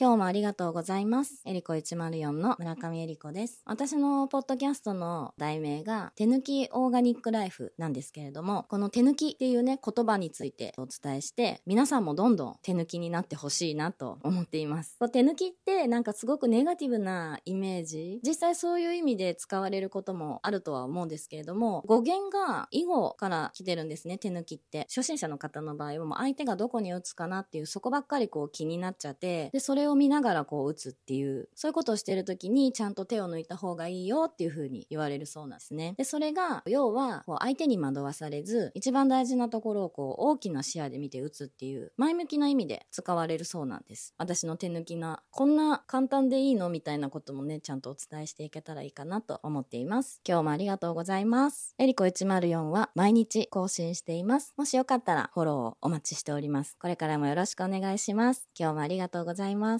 今日もありがとうございます。エリコ104の村上エリコです。私のポッドキャストの題名が手抜きオーガニックライフなんですけれども、この手抜きっていうね、言葉についてお伝えして、皆さんもどんどん手抜きになってほしいなと思っています。手抜きってなんかすごくネガティブなイメージ、実際そういう意味で使われることもあるとは思うんですけれども、語源が囲碁から来てるんですね、手抜きって。初心者の方の場合はもう相手がどこに打つかなっていうそこばっかりこう気になっちゃって、で、それを見ながらこう打つっていう、そういうことをしてる時にちゃんと手を抜いた方がいいよっていう風に言われるそうなんですね。で、それが、要は、こう相手に惑わされず、一番大事なところをこう大きな視野で見て打つっていう、前向きな意味で使われるそうなんです。私の手抜きな、こんな簡単でいいのみたいなこともね、ちゃんとお伝えしていけたらいいかなと思っています。今日もありがとうございます。エリコ104は毎日更新しています。もしよかったらフォローをお待ちしております。これからもよろしくお願いします。今日もありがとうございます。